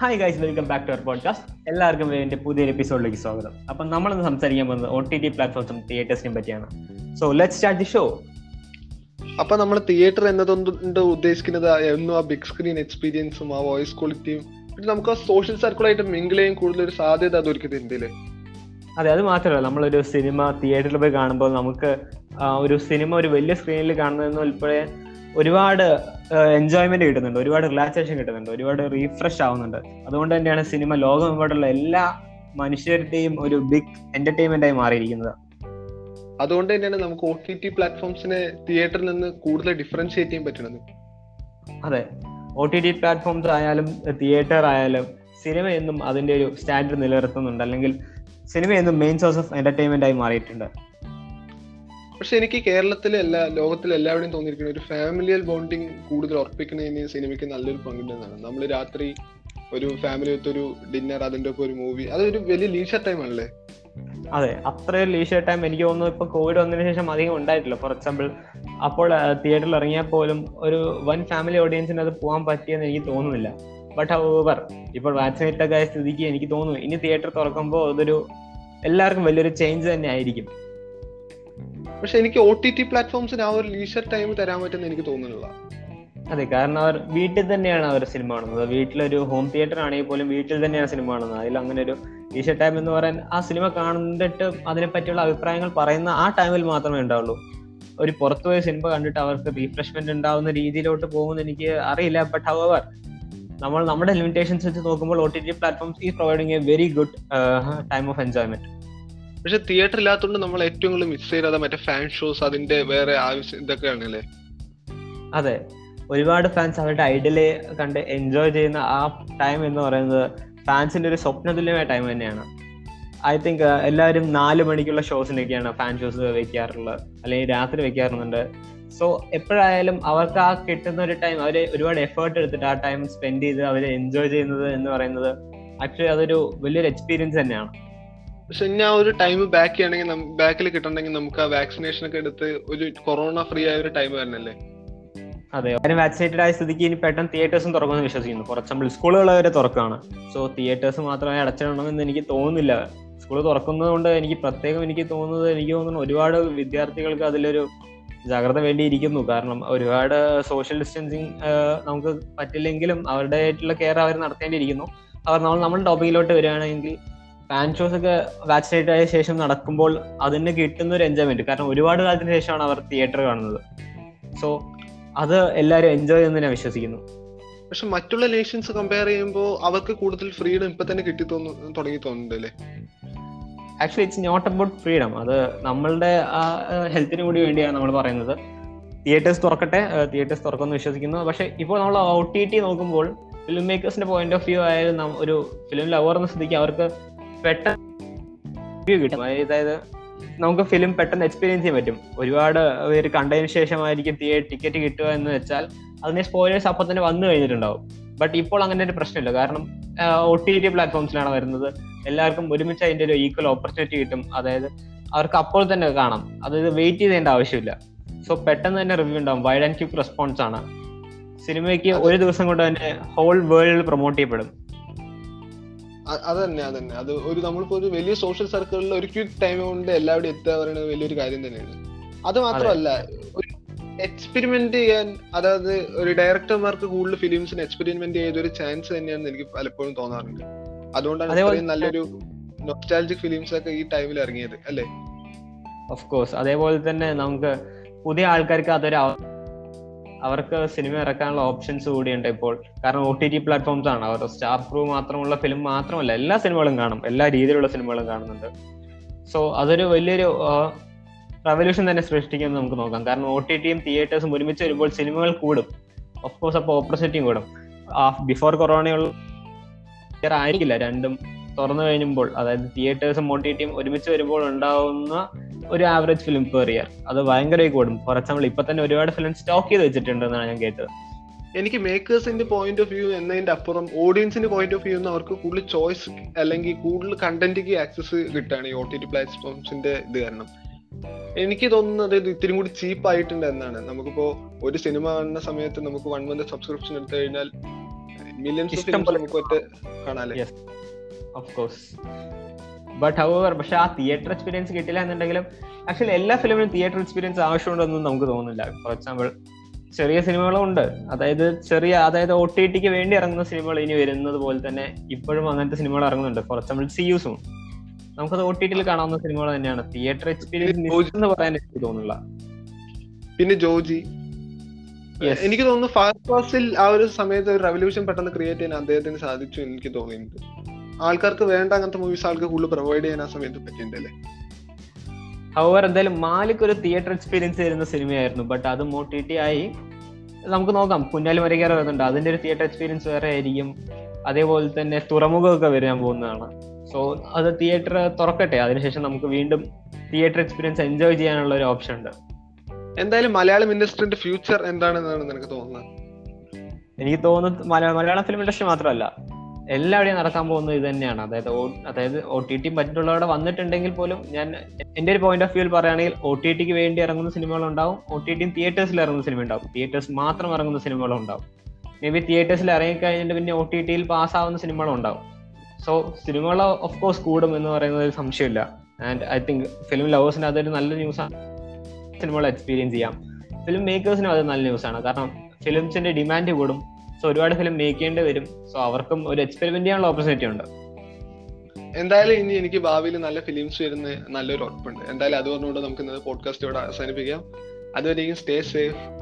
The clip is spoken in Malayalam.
Hi guys welcome back to our podcast എല്ലാവർക്കും എന്റെ പുതിയൊരു എപ്പിസോഡിലേക്ക് സ്വാഗതം. അപ്പം നമ്മളിന്ന് സംസാരിക്കാൻ പോകുന്നത് ഒ ടി ടി പ്ലാറ്റ്ഫോംസും തിയേറ്റേഴ്സിനെ പറ്റിയാണ്. So let start the show അപ്പൊ നമ്മൾ തിയേറ്റർ എന്നതുകൊണ്ട് ഉദ്ദേശിക്കുന്നത് എന്നും ആ ബിഗ് സ്ക്രീൻ എക്സ്പീരിയൻസും ആ വോയിസ് ക്വാളിറ്റിയും പിന്നെ നമുക്ക് ആ സോഷ്യൽ സർക്കിളായിട്ട് മിങ്കിൾ ചെയ്യാൻ കൂടുതൽ ഒരു സാധ്യത അത് ഒരുക്കുന്നുണ്ട് അല്ലേ അതെ അത് മാത്രമല്ല നമ്മളൊരു സിനിമ തിയേറ്ററിൽ പോയി കാണുമ്പോൾ നമുക്ക് ഒരു സിനിമ ഒരു വലിയ സ്ക്രീനിൽ കാണുന്നതെന്ന് ഉൾപ്പെടെ ഒരുപാട് എൻജോയ്മെന്റ് കിട്ടുന്നുണ്ട്. ഒരുപാട് റിലാക്സേഷൻ കിട്ടുന്നുണ്ട്. ഒരുപാട് റീഫ്രഷ് ആവുന്നുണ്ട്. അതുകൊണ്ട് തന്നെയാണ് സിനിമ ലോകമെമ്പാടുള്ള എല്ലാ മനുഷ്യരുടെയും ഒരു ബിഗ് എന്റർടൈൻമെന്റ് ആയി മാറിയിരിക്കുന്നത്. അതുകൊണ്ട് തന്നെയാണ് നമുക്ക് ഒ ടി ടി പ്ലാറ്റ്ഫോംസിനെ തിയേറ്ററിൽ നിന്ന് കൂടുതൽ ഡിഫറൻഷിയേറ്റ് ചെയ്യാൻ പറ്റുന്നത്. അതെ. ഒ ടി ടി പ്ലാറ്റ്ഫോംസ് ആയാലും തിയേറ്റർ ആയാലും സിനിമ എന്നും അതിന്റെ ഒരു സ്റ്റാൻഡേർഡ് നിലനിർത്തുന്നുണ്ട്. അല്ലെങ്കിൽ സിനിമ എന്നും മെയിൻ സോഴ്സ് ഓഫ് എന്റർടൈൻമെന്റ് ആയി മാറിയിട്ടുണ്ട്. പക്ഷെ എനിക്ക് കേരളത്തിലെ എല്ലാ ലോകത്തിലെ എല്ലാവരുടെയും തോന്നിയിരിക്കുന്ന ഒരു ഫാമിലിയൽ ബോണ്ടിങ് കൂടുതൽ ഉറപ്പിക്കുന്നതിന് സിനിമയ്ക്ക് നല്ലൊരു പങ്കുണ്ടെന്നാണ്. നമ്മൾ രാത്രി ഒരു ഫാമിലി വിത്ത് ഒരു ഡിന്നർ അതിന്റെ ഒപ്പം ഒരു മൂവി അതൊരു വലിയ ലീഷർ ടൈം ആണല്ലേ? അതെ അത്രയും ലീഷർ ടൈം എനിക്ക് തോന്നുന്നു ഇപ്പൊ കോവിഡ് വന്നതിന് ശേഷം അധികം ഉണ്ടായിട്ടില്ല. ഫോർ എക്സാമ്പിൾ അപ്പോൾ തിയേറ്ററിൽ ഇറങ്ങിയാൽ പോലും ഒരു വൺ ഫാമിലി ഓഡിയൻസിന് അത് പോകാൻ പറ്റിയെന്ന് എനിക്ക് തോന്നുന്നില്ല. ബട്ട് ഹവർ ഇപ്പോൾ വാക്സിനേറ്റഡ് ആയ സ്ഥിതിക്ക് എനിക്ക് തോന്നുന്നു. ഇനി തിയേറ്റർ തുറക്കുമ്പോൾ അതൊരു എല്ലാവർക്കും വലിയൊരു ചേഞ്ച് തന്നെ ആയിരിക്കും. പക്ഷെ എനിക്ക് ഒ ടി ടി പ്ലാറ്റ്ഫോംസിന് ആ ഒരു ലീഷർ ടൈം തരാൻ പറ്റുന്ന എനിക്ക് തോന്നുന്നില്ല. അതെ കാരണം അവർ വീട്ടിൽ തന്നെയാണ് അവർ സിനിമ കാണുന്നത്. വീട്ടിലൊരു ഹോം തിയേറ്റർ ആണെങ്കിൽ പോലും വീട്ടിൽ തന്നെയാണ് സിനിമ കാണുന്നത്. അതിൽ അങ്ങനെ ഒരു ഈശ്വര ടൈം എന്ന് പറയാൻ ആ സിനിമ കണ്ടിട്ട് അതിനെ പറ്റിയുള്ള അഭിപ്രായങ്ങൾ പറയുന്ന ആ ടൈമിൽ മാത്രമേ ഉണ്ടാവുള്ളൂ. ഒരു പുറത്തുപോയ സിനിമ കണ്ടിട്ട് അവർക്ക് റീഫ്രഷ്മെന്റ് ഉണ്ടാവുന്ന രീതിയിലോട്ട് പോകുമെന്ന് എനിക്ക് അറിയില്ല. ബട്ട് ഹവർ നമ്മൾ നമ്മുടെ ലിമിറ്റേഷൻസ് വെച്ച് നോക്കുമ്പോൾ ഒ ടി ടി പ്ലാറ്റ്ഫോംസ് ഈ providing a very good time of enjoyment പക്ഷെ തിയേറ്റർ ഇല്ലാത്തതുകൊണ്ട് നമ്മൾ ഏറ്റവും കൂടുതൽ മിസ് ചെയ്തത് മറ്റേ ഫാൻ ഷോസ് അതിന്റെ വേറെ ആവശ്യം ഇതൊക്കെയാണ് അല്ലേ? അതെ. ഒരുപാട് ഫാൻസ് അവരുടെ ഐഡിയലെ കണ്ട് എൻജോയ് ചെയ്യുന്ന ആ ടൈം എന്ന് പറയുന്നത് ഫാൻസിന്റെ ഒരു സ്വപ്നതുല്യമായ ടൈം തന്നെയാണ്. ഐ തിങ്ക് എല്ലാവരും നാല് മണിക്കുള്ള ഷോസിനൊക്കെയാണ് ഫാൻ ഷോസ് വെക്കാറുള്ളത്. അല്ലെങ്കിൽ രാത്രി വെക്കാറുണ്ട് സോ എപ്പോഴായാലും അവർക്ക് ആ കിട്ടുന്ന ഒരു ടൈം അവർ ഒരുപാട് എഫേർട്ട് എടുത്തിട്ട് ആ ടൈം സ്പെൻഡ് ചെയ്ത് അവർ എൻജോയ് ചെയ്യുന്നത് എന്ന് പറയുന്നത് ആക്ച്വലി അതൊരു വലിയൊരു എക്സ്പീരിയൻസ് തന്നെയാണ്. പക്ഷെ ഇനി ആ ഒരു ടൈം ബാക്ക് ചെയ്യണമെങ്കിൽ ബാക്കിൽ കിട്ടണമെങ്കിൽ നമുക്ക് ആ വാക്സിനേഷൻ ഒക്കെ എടുത്ത് ഒരു കൊറോണ ഫ്രീ ആയ ഒരു ടൈം വരണല്ലേ? അതെ. വാക്സിനേറ്റഡ് ആയ സ്ഥിതിക്ക് ഇനി പെട്ടെന്ന് തിയേറ്റേഴ്സും തുറക്കുമെന്ന് വിശ്വസിക്കുന്നു. കുറച്ച് നമ്മൾ സ്കൂളുകൾ വരെ തുറക്കുകയാണ്. സോ തിയേറ്റേഴ്സ് മാത്രമേ അടച്ചിടണമെന്ന് എനിക്ക് തോന്നുന്നില്ല. സ്കൂൾ തുറക്കുന്നത് കൊണ്ട് എനിക്ക് പ്രത്യേകം എനിക്ക് തോന്നുന്നത് എനിക്ക് തോന്നുന്നു ഒരുപാട് വിദ്യാർത്ഥികൾക്ക് അതിലൊരു ജാഗ്രത വേണ്ടിയിരിക്കുന്നു. കാരണം ഒരുപാട് സോഷ്യൽ ഡിസ്റ്റൻസിങ് നമുക്ക് പറ്റില്ലെങ്കിലും അവരുടെ ആയിട്ടുള്ള കെയർ അവർ നടത്തേണ്ടിയിരിക്കുന്നു. അവർ നമ്മൾ നമ്മുടെ ടോപ്പിക്കിലോട്ട് വരികയാണെങ്കിൽ ഫാൻ ഷോസ് ഒക്കെ വാക്സിനേറ്റ് ആയ ശേഷം നടക്കുമ്പോൾ അതിന് കിട്ടുന്ന ഒരു എൻജോയ്മെന്റ് കാരണം ഒരുപാട് കാലത്തിന് ശേഷമാണ് അവർ തിയേറ്റർ കാണുന്നത്. സോ അത് എല്ലാവരും എൻജോയ് ചെയ്യുന്ന ഞാൻ വിശ്വസിക്കുന്നു. പക്ഷെ മറ്റുള്ള നേഷൻസ് കമ്പയർ ചെയ്യുമ്പോൾ അവർക്ക് കൂടുതൽ ഫ്രീഡം ഇപ്പൊ തന്നെ കിട്ടി തോന്നു തുടങ്ങി തോന്നുന്നുണ്ട് അല്ലേ? Actually it's not about freedom അത് നമ്മളുടെ ആ ഹെൽത്തിന് കൂടി വേണ്ടിയാണ് നമ്മൾ പറയുന്നത്. തിയേറ്റേഴ്സ് തുറക്കട്ടെ തിയേറ്റേഴ്സ് തുറക്കുമെന്ന് വിശ്വസിക്കുന്നു. പക്ഷെ ഇപ്പോൾ നമ്മൾ ഒ ടി ടി നോക്കുമ്പോൾ ഫിലിം മേക്കേഴ്സിന്റെ പോയിന്റ് ഓഫ് വ്യൂ ആയാലും ഒരു ഫിലിം ലവർ എന്ന സ്ഥിതിക്ക് അവർക്ക് പെട്ടെന്ന് കിട്ടും. അതായത് നമുക്ക് ഫിലിം പെട്ടെന്ന് എക്സ്പീരിയൻസ് ചെയ്യാൻ പറ്റും. ഒരുപാട് പേര് കണ്ടതിന് ശേഷമായിരിക്കും തിയേറ്റർ ടിക്കറ്റ് കിട്ടുക എന്ന് വെച്ചാൽ അതിന്റെ സ്പോയിലേഴ്സ് അപ്പം തന്നെ വന്നു കഴിഞ്ഞിട്ടുണ്ടാവും. ബട്ട് ഇപ്പോൾ അങ്ങനെ ഒരു പ്രശ്നമില്ല. കാരണം ഒ ടി ടി പ്ലാറ്റ്ഫോംസിലാണ് വരുന്നത്. എല്ലാവർക്കും ഒരുമിച്ച് അതിന്റെ ഒരു ഈക്വൽ ഓപ്പർച്യൂണിറ്റി കിട്ടും. അതായത് അവർക്ക് അപ്പോൾ തന്നെ കാണാം. അതായത് വെയിറ്റ് ചെയ്തേണ്ട ആവശ്യമില്ല. സോ പെട്ടെന്ന് തന്നെ റിവ്യൂ ഉണ്ടാവും. വൈഡ് ആൻഡ് ക്യൂക്ക് റെസ്പോൺസ് ആണ്. സിനിമയ്ക്ക് ഒരു ദിവസം കൊണ്ട് തന്നെ ഹോൾ വേൾഡിൽ പ്രൊമോട്ട് ചെയ്യപ്പെടും. അ- അത് തന്നെ അത് തന്നെ അത് ഒരു നമ്മളിപ്പോ ഒരു വലിയ സോഷ്യൽ സർക്കിളിൽ ഒരു ക്വിക്ക് ടൈം കൊണ്ട് എല്ലാവരും എത്തുക പറയുന്നത് വലിയൊരു കാര്യം തന്നെയാണ്. അത് മാത്രമല്ല ഒരു എക്സ്പെരിമെന്റ് ചെയ്യാൻ അതായത് ഒരു ഡയറക്ടർമാർക്ക് കൂടുതൽ ഫിലിംസിന് എക്സ്പെരിമെന്റ് ചെയ്ത ഒരു ചാൻസ് തന്നെയാണെന്ന് എനിക്ക് പലപ്പോഴും തോന്നാറുണ്ട്. അതുകൊണ്ടാണ് ഇത്രയും നല്ലൊരു നൊസ്റ്റാലജിക് ഫിലിംസ് ഒക്കെ ഈ ടൈമിൽ ഇറങ്ങിയത് അല്ലേ? ഓഫ് കോഴ്സ് അതേപോലെ തന്നെ നമുക്ക് പുതിയ ആൾക്കാർക്ക് അതൊരു അവർക്ക് സിനിമ ഇറക്കാനുള്ള ഓപ്ഷൻസ് കൂടിയുണ്ട് ഇപ്പോൾ. കാരണം ഒ ടി ടി പ്ലാറ്റ്ഫോംസ് ആണ്. അവർ സ്റ്റാർ പ്രൂ മാത്രമുള്ള ഫിലിം മാത്രമല്ല എല്ലാ സിനിമകളും കാണും. എല്ലാ രീതിയിലുള്ള സിനിമകളും കാണുന്നുണ്ട്. സോ അതൊരു വലിയൊരു റവല്യൂഷൻ തന്നെ സൃഷ്ടിക്കുമെന്ന് നമുക്ക് നോക്കാം. കാരണം ഒ ടി ടിയും തിയേറ്റേഴ്സും ഒരുമിച്ച് വരുമ്പോൾ സിനിമകൾ കൂടും. ഓഫ് കോഴ്സ് അപ്പോൾ ഓപ്പർച്യൂണിറ്റിയും കൂടും. ബിഫോർ കൊറോണയുള്ള ആയിരിക്കില്ല. രണ്ടും തുറന്നു കഴിയുമ്പോൾ അതായത് തിയേറ്റേഴ്സും ഒ ടി ടിയും ഒരുമിച്ച് വരുമ്പോൾ ഉണ്ടാവുന്ന ഒരു ആവറേജ് ഫിലിം പെർ ഇയർ അത് ഭയങ്കരമായി കൂടും. ഫോർ എക്സാമ്പിൾ ഇപ്പൊ തന്നെ ഒരുപാട് ഫിലിം സ്റ്റോക്ക് ചെയ്ത് വെച്ചിട്ടുണ്ട് എന്നാണ് ഞാൻ കേട്ടത്. എനിക്ക് മേക്കേഴ്സിന്റെ പോയിന്റ് ഓഫ് വ്യൂ എന്നതിന്റെ അപ്പുറം ഓഡിയൻസിന്റെ പോയിന്റ് ഓഫ് വ്യൂന്ന് അവർക്ക് കൂടുതൽ ചോയ്സ് അല്ലെങ്കിൽ കൂടുതൽ കണ്ടന്റിക്ക് ആക്സസ് കിട്ടുകയാണ് ഈ ഒ ടി ടി പ്ലാറ്റ്ഫോംസിന്റെ ഇത് കാരണം. എനിക്ക് തോന്നുന്നത് ഇത് ഇത്തിരി കൂടി ചീപ്പ് ആയിട്ടുണ്ട് എന്നാണ്. നമുക്കിപ്പോ ഒരു സിനിമ കാണുന്ന സമയത്ത് നമുക്ക് വൺ മന്ത് സബ്സ്ക്രിപ്ഷൻ എടുത്തു കഴിഞ്ഞാൽ ഫിലിംസ് നമുക്ക് ഒറ്റ കാണാല്ലേ? ബട്ട് ഹവർ പക്ഷെ ആ തിയേറ്റർ എക്സ്പീരിയൻസ് കിട്ടില്ല എന്നുണ്ടെങ്കിലും ആക്ച്വലി എല്ലാ ഫിലിമിനും തിയേറ്റർ എക്സ്പീരിയൻസ് ആവശ്യമുണ്ടെന്നും നമുക്ക് തോന്നുന്നില്ല. ഫോർ എക്സാമ്പിൾ ചെറിയ സിനിമകളും ഉണ്ട് അതായത് ചെറിയ അതായത് ഒ ടി ടിക്ക് വേണ്ടി ഇറങ്ങുന്ന സിനിമകൾ ഇനി വരുന്നത് പോലെ തന്നെ ഇപ്പോഴും അങ്ങനത്തെ സിനിമകൾ ഇറങ്ങുന്നുണ്ട്. ഫോർ എക്സാമ്പിൾ സി യൂസും നമുക്കത് ഒ ടി ടിയിൽ കാണാവുന്ന സിനിമകൾ തന്നെയാണ്. തിയേറ്റർ എക്സ്പീരിയൻസ് എന്ന് പറയാൻ എനിക്ക് തോന്നുന്നില്ല. പിന്നെ ജോജി. എനിക്ക് തോന്നുന്നു ഫാസ്റ്റ് ക്ലാസ്സിൽ ആ ഒരു സമയത്ത് ഒരു റെവല്യൂഷൻ പെട്ടെന്ന് ക്രിയേറ്റ് ചെയ്യാൻ അദ്ദേഹത്തിന് സാധിച്ചു എനിക്ക് തോന്നിയിട്ടുണ്ട്. ആൾക്കാർക്ക് വേണ്ട അങ്ങനത്തെ മൂവീസ് ആൾക്ക് കൂടുതൽ പ്രൊവൈഡ് ചെയ്യാൻ ആ സമയത്ത് പറ്റിയിട്ടുണ്ടല്ലേ ഹവർ എന്തായാലും മാലിക് ഒരു തിയേറ്റർ എക്സ്പീരിയൻസ് തരുന്ന സിനിമയായിരുന്നു ബട്ട് അത് മോട്ടിവിറ്റി ആയി. നമുക്ക് നോക്കാം. കുഞ്ഞാലി മരക്കാർ വരുന്നുണ്ട്. അതിന്റെ ഒരു തിയേറ്റർ എക്സ്പീരിയൻസ് വേറെ ആയിരിക്കും. അതേപോലെ തന്നെ തുറമുഖമൊക്കെ വരാൻ പോകുന്നതാണ്. സോ അത് തിയേറ്റർ തുറക്കട്ടെ. അതിനുശേഷം നമുക്ക് വീണ്ടും തിയേറ്റർ എക്സ്പീരിയൻസ് എൻജോയ് ചെയ്യാനുള്ള ഒരു ഓപ്ഷൻ ഉണ്ട്. എന്തായാലും മലയാളം ഇൻഡസ്ട്രിന്റെ ഫ്യൂച്ചർ എന്താണെന്നാണ് നിനക്ക് തോന്നുന്നത്? എനിക്ക് തോന്നുന്നത് മലയാളം ഫിലിം ഇൻഡസ്ട്രി മാത്രമല്ല. എല്ലാവിടെയും നടക്കാൻ പോകുന്നത് ഇത് തന്നെയാണ്. അതായത് അതായത് ഒ ടി ടി മറ്റുള്ളവരുടെ വന്നിട്ടുണ്ടെങ്കിൽ പോലും ഞാൻ എന്റെ ഒരു പോയിന്റ് ഓഫ് വ്യൂവിൽ പറയുകയാണെങ്കിൽ ഒ ടി ടിക്ക് വേണ്ടി ഇറങ്ങുന്ന സിനിമകളുണ്ടാവും. ഒ ടി ടി തിയേറ്റേഴ്സിൽ ഇറങ്ങുന്ന സിനിമ ഉണ്ടാവും തിയേറ്റേഴ്സ് മാത്രം ഇറങ്ങുന്ന സിനിമകളുണ്ടാവും. മേ ബി തിയേറ്റേഴ്സിൽ ഇറങ്ങിക്കഴിഞ്ഞിട്ട് പിന്നെ ഒ ടി ടിയിൽ പാസ്സാവുന്ന സിനിമകളും ഉണ്ടാവും സോ സിനിമകൾ ഓഫ് കോഴ്സ് കൂടും എന്ന് പറയുന്നത് ഒരു സംശയമില്ല. ആൻഡ് ഐ തിങ്ക് ഫിലിം ലവേഴ്സിന് അതൊരു നല്ല ന്യൂസാണ് സിനിമകൾ എക്സ്പീരിയൻസ് ചെയ്യാം. ഫിലിം മേക്കേഴ്സിനും അത് നല്ല ന്യൂസാണ് കാരണം ഫിലിംസിന്റെ ഡിമാൻഡ് കൂടും. സോ ഒരുപാട് ഫിലിം മേക്ക് ചെയ്യേണ്ടി വരും. സോ അവർക്കും ഒരു എക്സ്പെരിമെന്റ് ചെയ്യാനുള്ള ഓപ്പർച്യൂണിറ്റി ഉണ്ട്. എന്തായാലും ഇനി എനിക്ക് ഭാവിയിൽ നല്ല ഫിലിംസ് വരുന്ന നല്ലൊരു ഉറപ്പുണ്ട്. എന്തായാലും അത് പറഞ്ഞുകൊണ്ട് നമുക്ക് ഇന്നത്തെ പോഡ്കാസ്റ്റ് ഇവിടെ അവസാനിപ്പിക്കാം. അതുവരെയും സ്റ്റേ സേഫ്